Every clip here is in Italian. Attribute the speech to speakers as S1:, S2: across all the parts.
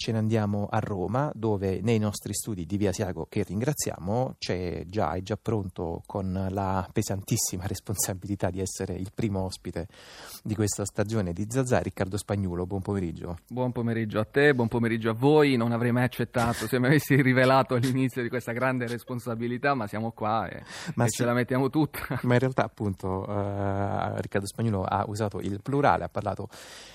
S1: ce ne andiamo a Roma, dove nei nostri studi di Via Siago, che ringraziamo, c'è già, è già pronto con la pesantissima responsabilità di essere il primo ospite di questa stagione di Zazà, Riccardo Spagnuolo. Buon pomeriggio.
S2: Buon pomeriggio a te, buon pomeriggio a voi. Non avrei mai accettato se mi avessi rivelato all'inizio di questa grande responsabilità, ma siamo qua e, ma e sì, ce la mettiamo tutta.
S1: Ma in realtà, appunto, uh, Riccardo Spagnuolo ha usato il plurale, ha parlato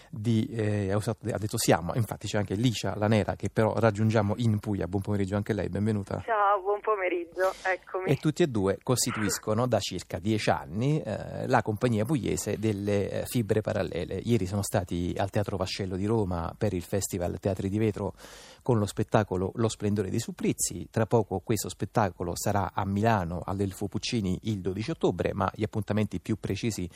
S1: di, eh, ha, usato, ha, detto siamo, infatti c'è anche Licia La Nera che però raggiungiamo in Puglia, buon pomeriggio anche lei, benvenuta.
S3: Ciao, buon pomeriggio, eccomi.
S1: E tutti e due costituiscono da circa dieci anni eh, la compagnia pugliese delle eh, fibre parallele. Ieri sono stati al Teatro Vascello di Roma per il Festival Teatri di Vetro con lo spettacolo Lo splendore dei supplizi. Tra poco questo spettacolo sarà a Milano all'Elfo Puccini il 12 ottobre, ma gli appuntamenti più precisi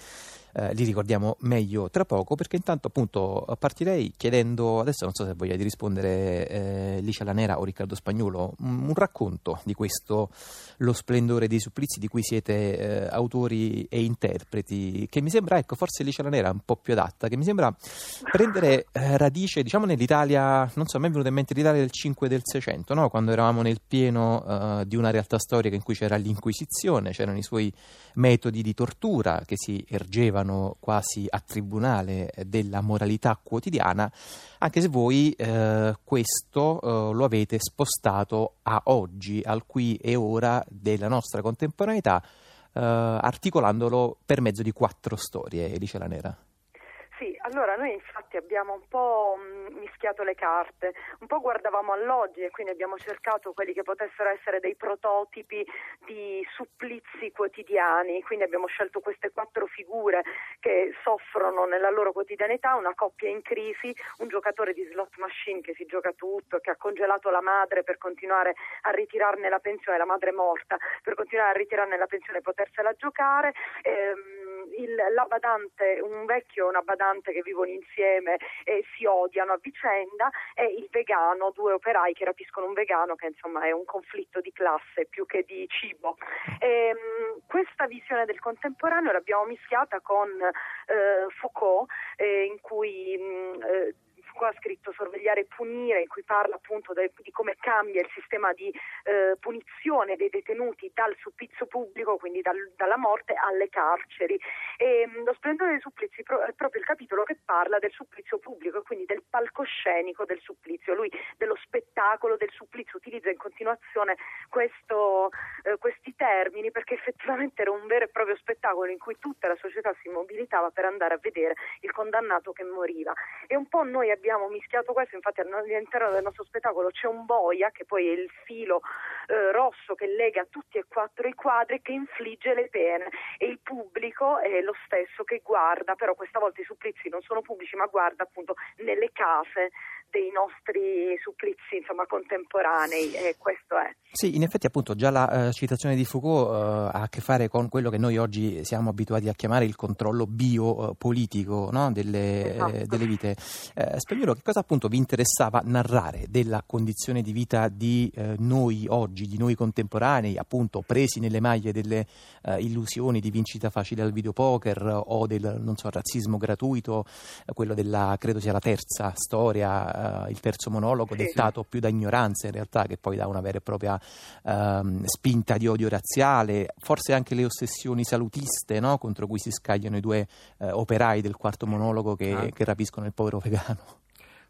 S1: eh, li ricordiamo meglio tra poco perché intanto appunto partirei chiedendo, adesso non so se voglia di rispondere eh, Licia Lanera o Riccardo Spagnuolo, un, un, racconto di questo Lo splendore dei supplizi di cui siete eh, autori e interpreti, che mi sembra, ecco, forse Licia Lanera un po' più adatta, che mi sembra prendere eh, radice diciamo nell'Italia, non so, a me è venuto in mente l'Italia del 5 e del 600, no? quando eravamo nel pieno uh, di una realtà storica in cui c'era l'Inquisizione, c'erano i suoi metodi di tortura che si ergevano quasi a tribunale della moralità quotidiana, anche se voi uh, questo uh, lo avete spostato a oggi, al qui e ora della nostra contemporaneità, articolandolo per mezzo di quattro storie, dice la Nera.
S3: Allora noi infatti abbiamo un po' mm, mischiato le carte, un po' guardavamo all'oggi e quindi abbiamo cercato quelli che potessero essere dei prototipi di supplizi quotidiani, quindi abbiamo scelto queste quattro figure che soffrono nella loro quotidianità, una coppia in crisi, un giocatore di slot machine che si gioca tutto, che ha congelato la madre per continuare a ritirarne la pensione, la madre morta, per continuare a ritirarne la pensione e potersela giocare. Ehm, il, la badante, un vecchio e una badante che vivono insieme e si odiano a vicenda e il vegano, due operai che rapiscono un vegano che insomma è un conflitto di classe più che di cibo. E, ehm, questa visione del contemporaneo l'abbiamo mischiata con eh, Foucault eh, in cui mh, mm, ha scritto Sorvegliare e punire, in cui parla appunto de, di come cambia il sistema di eh, punizione dei detenuti dal supplizio pubblico, quindi dal, dalla morte alle carceri. E, mh, lo splendore dei supplizi pro, è proprio il capitolo che parla del supplizio pubblico e quindi del palcoscenico del supplizio. Lui dello spettacolo del supplizio utilizza in continuazione questo, eh, questi termini perché effettivamente era un vero e proprio spettacolo in cui tutta la società si mobilitava per andare a vedere il condannato che moriva. E un po' noi abbiamo mischiato questo, infatti all'interno del nostro spettacolo c'è un boia che poi è il filo eh, rosso che lega tutti e quattro i quadri che infligge le pene e il pubblico è lo stesso che guarda, però questa volta i supplizi non sono pubblici ma guarda appunto nelle case dei nostri supplizi insomma, contemporanei e questo è.
S1: Sì, in effetti appunto già la uh, citazione di Foucault uh, ha a che fare con quello che noi oggi siamo abituati a chiamare il controllo biopolitico uh, no? delle, esatto. delle, vite. Eh, Spagnolo, che cosa appunto vi interessava narrare della condizione di vita di eh, noi oggi, di noi contemporanei, appunto presi nelle maglie delle illusioni di vincita facile al videopoker o del non so, razzismo gratuito, quello della credo sia la terza storia uh, il terzo monologo, sì. dettato più da ignoranza in realtà, che poi da una vera e propria uh, spinta di odio razziale, forse anche le ossessioni salutiste no? contro cui si scagliano i due uh, operai del quarto monologo che, ah. che rapiscono il povero vegano.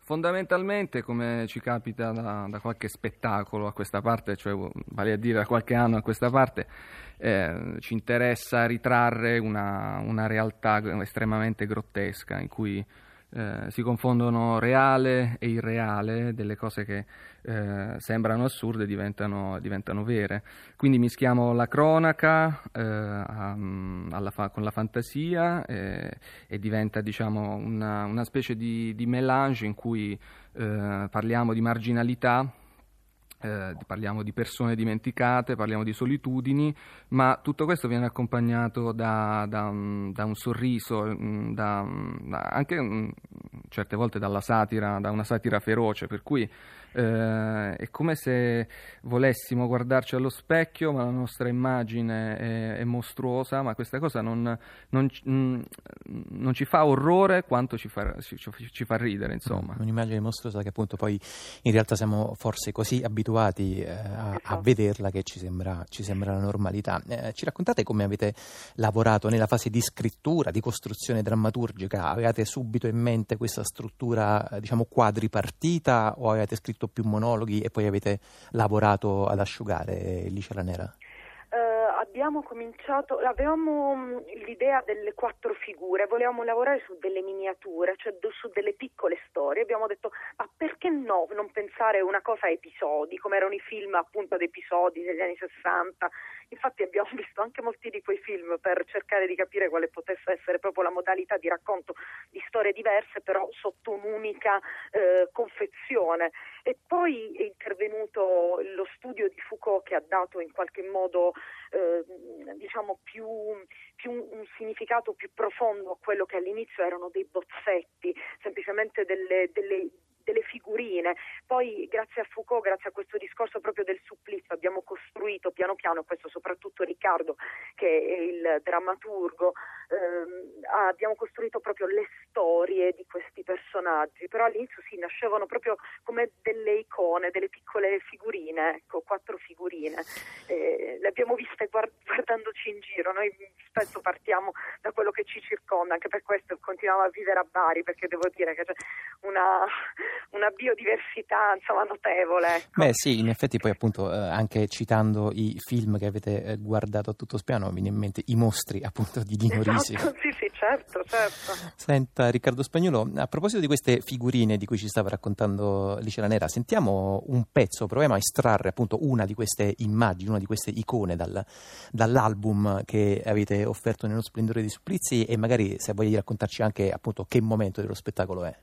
S2: Fondamentalmente, come ci capita da, da, qualche spettacolo a questa parte, cioè vale a dire da qualche anno a questa parte, eh, ci interessa ritrarre una, una realtà estremamente grottesca in cui eh, si confondono reale e irreale, delle cose che eh, sembrano assurde diventano, diventano, vere. Quindi mischiamo la cronaca eh, a, fa- con la fantasia eh, e diventa diciamo, una, una, specie di, di, melange in cui eh, parliamo di marginalità eh, parliamo di persone dimenticate, parliamo di solitudini, ma tutto questo viene accompagnato da, da, un, da un, sorriso, mm, da, da, anche mm, certe volte dalla satira, da una satira feroce, per cui eh, è come se volessimo guardarci allo specchio, ma la nostra immagine è, è mostruosa, ma questa cosa non, non, mm, non, ci fa orrore quanto ci fa, ci, ci fa ridere, insomma.
S1: Un'immagine mostruosa che appunto poi in realtà siamo forse così abituati eh, a, a, esatto. vederla che ci sembra, ci sembra la normalità. Eh, ci raccontate come avete lavorato nella fase di scrittura, di costruzione drammaturgica? Avevate subito in mente questa struttura, diciamo, quadripartita o avete scritto scritto più monologhi e poi avete lavorato ad asciugare Licia la Nera?
S3: abbiamo cominciato, avevamo mm, l'idea delle quattro figure, volevamo lavorare su delle miniature, cioè su delle piccole storie. Abbiamo detto, ma perché no non pensare una cosa a episodi, come erano i film appunto ad episodi degli anni 60. Infatti abbiamo visto anche molti di quei film per cercare di capire quale potesse essere proprio la modalità di racconto di storie diverse, però sotto un'unica eh, confezione. E poi è intervenuto lo studio di Foucault che ha dato in qualche modo eh, diciamo più, più, un significato più profondo a quello che all'inizio erano dei bozzetti, semplicemente delle, delle delle figurine. Poi grazie a Foucault, grazie a questo discorso proprio del supplizio, abbiamo costruito piano piano, questo soprattutto Riccardo che è il drammaturgo, ehm, abbiamo costruito proprio le storie di questi personaggi, però all'inizio sì, nascevano proprio come delle icone, delle piccole figurine, ecco, quattro figurine. Eh, le abbiamo viste guard- guardandoci in giro, noi spesso partiamo da quello che ci circonda, anche per questo continuiamo a vivere a Bari, perché devo dire che c'è una, una biodiversità insomma, notevole. Ecco.
S1: Beh sì, in effetti poi appunto eh, anche citando i film che avete eh, guardato a tutto spiano mi viene in mente i mostri appunto di Dino
S3: esatto,
S1: Risi.
S3: Sì, sì, certo, certo.
S1: Senta Riccardo Spagnolo, a proposito di queste figurine di cui ci stava raccontando Lice la Nera, sentiamo un pezzo, proviamo a estrarre appunto una di queste immagini, una di queste icone dal, dall'album che avete offerto nello Splendore di Supplizi e magari se voglio raccontarci anche appunto che momento dello spettacolo è.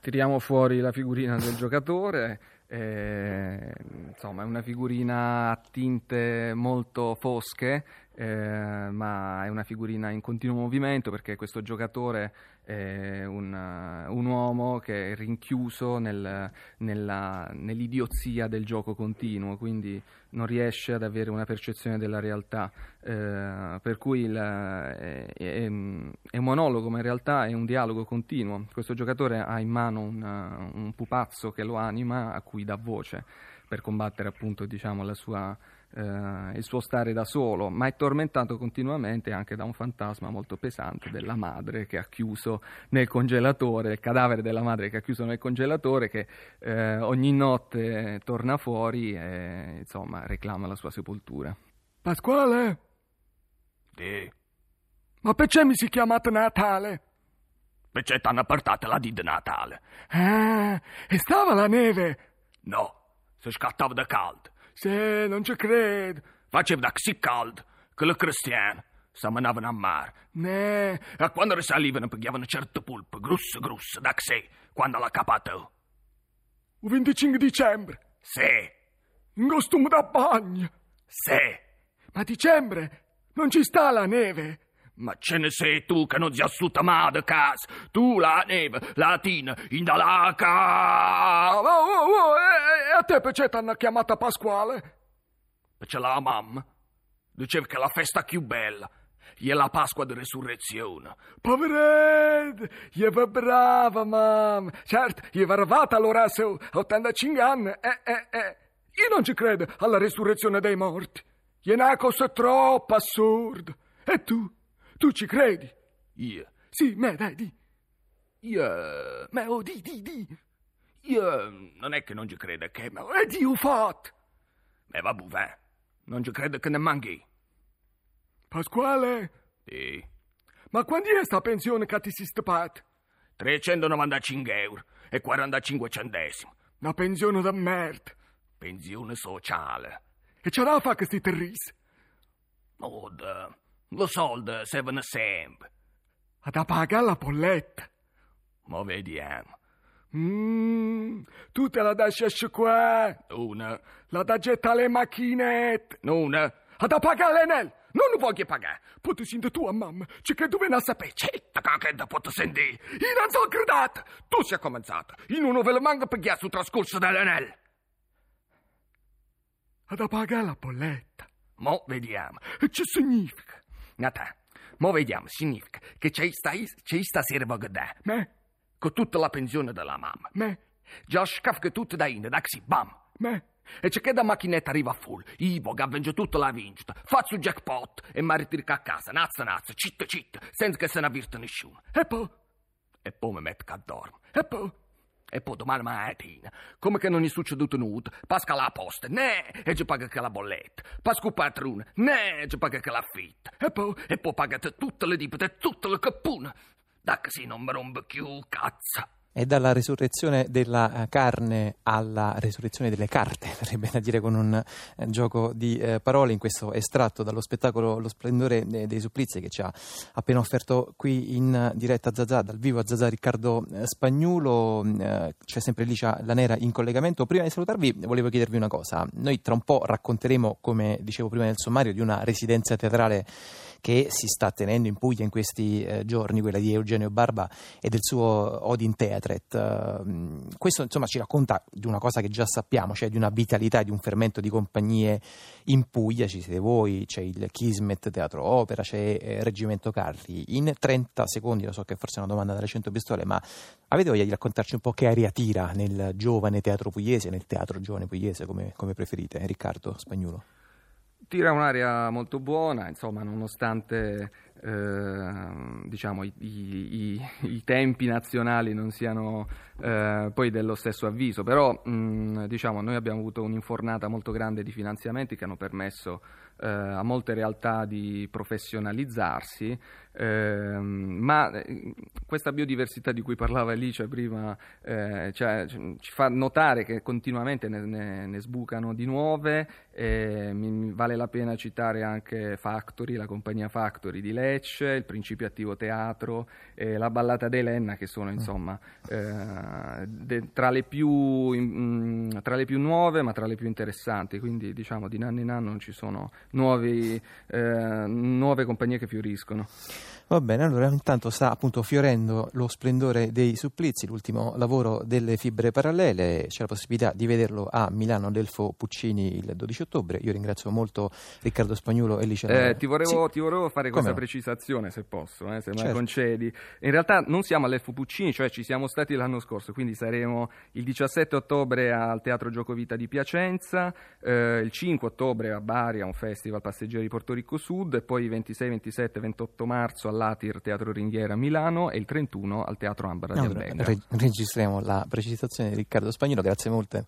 S2: Tiriamo fuori la figurina del giocatore, eh, insomma è una figurina a tinte molto fosche, eh, ma è una figurina in continuo movimento perché questo giocatore è un, un uomo che è rinchiuso nel, nella, nell'idiozia del gioco continuo, quindi non riesce ad avere una percezione della realtà, eh, per cui il, è, è, è, un monologo, ma in realtà è un dialogo continuo. Questo giocatore ha in mano un, un pupazzo che lo anima, a cui dà voce per combattere appunto diciamo, la sua eh, il suo stare da solo, ma è tormentato continuamente anche da un fantasma molto pesante della madre che ha chiuso nel congelatore, il cadavere della madre che ha chiuso nel congelatore, che eh, ogni notte torna fuori e insomma reclama la sua sepoltura.
S4: Pasquale?
S5: Sì.
S4: Ma perché mi si chiamate Natale?
S5: Perché t'hanno portato la di Natale.
S4: Ah, e stava la neve?
S5: No, si scattava da caldo.
S4: Sì, non ci credo.
S5: Faceva da così caldo che le cristiane s'ammanavano a mare.
S4: Ne.
S5: E quando risalivano pigliavano certe pulpe, grosse grosse, da così, quando l'ha capato.
S4: Il 25 dicembre?
S5: Sì.
S4: In costume da bagno?
S5: Sì.
S4: Ma dicembre non ci sta la neve?
S5: Ma ce ne sei tu che non si assuta mai da casa. Tu la neve, la tina, in da casa.
S4: Oh, oh, oh, e, a te perché ti hanno chiamata Pasquale?
S5: Perché la mamma diceva che la festa più bella è la Pasqua di Resurrezione.
S4: Poveretto, gli va brava, mamma. Certo, gli va arrivata allora su 85 anni. Eh, eh, eh. Io non ci credo alla resurrezione dei morti. È una cosa troppo assurda. E tu? Tu ci credi?
S5: Io?
S4: Sì, me, dai, di.
S5: Io...
S4: Me, oh, di, di, di.
S5: Io non è che non ci creda che...
S4: Ma è Dio fatto.
S5: Ma vabbè, va. Non ci credo che ne manchi.
S4: Pasquale?
S5: Sì.
S4: Ma quando è sta pensione che ti si stappato?
S5: 395 euro e 45 centesimi.
S4: Una pensione da merda.
S5: Pensione sociale.
S4: E ce la fa che sti terris?
S5: Oh, da... Lo soldo servono sempre.
S4: Ad pagare la bolletta.
S5: Ma vediamo.
S4: Mm, tu te la dai qua?
S5: Una,
S4: La da gettare le macchinette?
S5: una.
S4: A da pagare l'enel? Non lo voglio pagare. Poi tu senti tu a mamma, c'è che dove non sapere.
S5: Citta che da posso sentire.
S4: Io non sono credato.
S5: Tu sei cominciato. Io non ve lo manco per sul trascorso dell'anello.
S4: A da pagare la bolletta.
S5: Mo vediamo.
S4: E che significa?
S5: Nata, mo vediamo. Significa che c'è sta, c'è stasera che dà.
S4: Me?
S5: Con tutta la pensione della mamma.
S4: Me?
S5: Già scaffa che tutto da in, da così, bam.
S4: Me?
S5: E c'è che da macchinetta arriva a full. Ivo che avvenge tutta la vincita. Faccio il jackpot e mi ritirico a casa, nazza nazza, citta citta, senza che se ne avvirta nessuno.
S4: E poi?
S5: E poi mi metto a dormire.
S4: E poi?
S5: E poi domani mattina, come che non è succeduto nulla, pasca la posta, né, e ci paga che la bolletta. Pasco il patrone, né, e ci paga che l'affitto.
S4: E poi?
S5: E poi pagate tutte le dipete tutte le cappune. Da così non mi rompe più cazzo.
S1: E dalla resurrezione della eh, carne alla resurrezione delle carte, verrebbe da dire con un eh, gioco di eh, parole in questo estratto dallo spettacolo Lo splendore dei, supplizi che ci ha appena offerto qui in diretta a Zazà, dal vivo a Zazà Riccardo Spagnuolo, eh, c'è sempre Licia Lanera in collegamento. Prima di salutarvi volevo chiedervi una cosa, noi tra un po' racconteremo, come dicevo prima nel sommario, di una residenza teatrale che si sta tenendo in Puglia in questi eh, giorni, quella di Eugenio Barba e del suo Odin Theatret. Uh, questo insomma ci racconta di una cosa che già sappiamo, cioè di una vitalità, di un fermento di compagnie in Puglia, ci siete voi, c'è il Kismet Teatro Opera, c'è eh, Reggimento Carri. In 30 secondi, lo so che forse è una domanda dalle 100 pistole, ma avete voglia di raccontarci un po' che aria tira nel giovane teatro pugliese, nel teatro giovane pugliese, come, come preferite, Riccardo Spagnuolo?
S2: Tira un'aria molto buona, insomma, nonostante eh, diciamo, i, i, i, tempi nazionali non siano eh, poi dello stesso avviso, però mh, diciamo, noi abbiamo avuto un'infornata molto grande di finanziamenti che hanno permesso eh, a molte realtà di professionalizzarsi, ehm, ma eh, questa biodiversità di cui parlava Alice prima eh, cioè, ci fa notare che continuamente ne, ne, ne sbucano di nuove, mi, mi vale la pena citare anche Factory, la compagnia Factory di Lecce, il Principio Attivo Teatro e la Ballata d'Elenna che sono insomma eh, de, tra, le più, in, mm, tra, le più, nuove ma tra le più interessanti, quindi diciamo di anno in anno ci sono nuovi, eh, nuove compagnie che fioriscono.
S1: Va bene, allora intanto sta appunto fiorendo lo splendore dei supplizi, l'ultimo lavoro delle fibre parallele, c'è la possibilità di vederlo a Milano Delfo Puccini il 12 ottobre. Io ringrazio molto Riccardo Spagnuolo e Licia.
S2: Eh, ti, volevo, sì. ti, volevo, fare questa no? precisazione se posso, eh, se certo. me la concedi. In realtà non siamo all'Elfo Puccini, cioè ci siamo stati l'anno scorso, quindi saremo il 17 ottobre al Teatro Giocovita di Piacenza, eh, il 5 ottobre a Bari a un festival Passeggeri Porto Rico Sud e poi il 26, 27, 28 marzo alla all'Atir Teatro Ringhiera a Milano e il 31 al Teatro Ambara di Alberga.
S1: Re- registriamo la precisazione di Riccardo Spagnolo, grazie molte.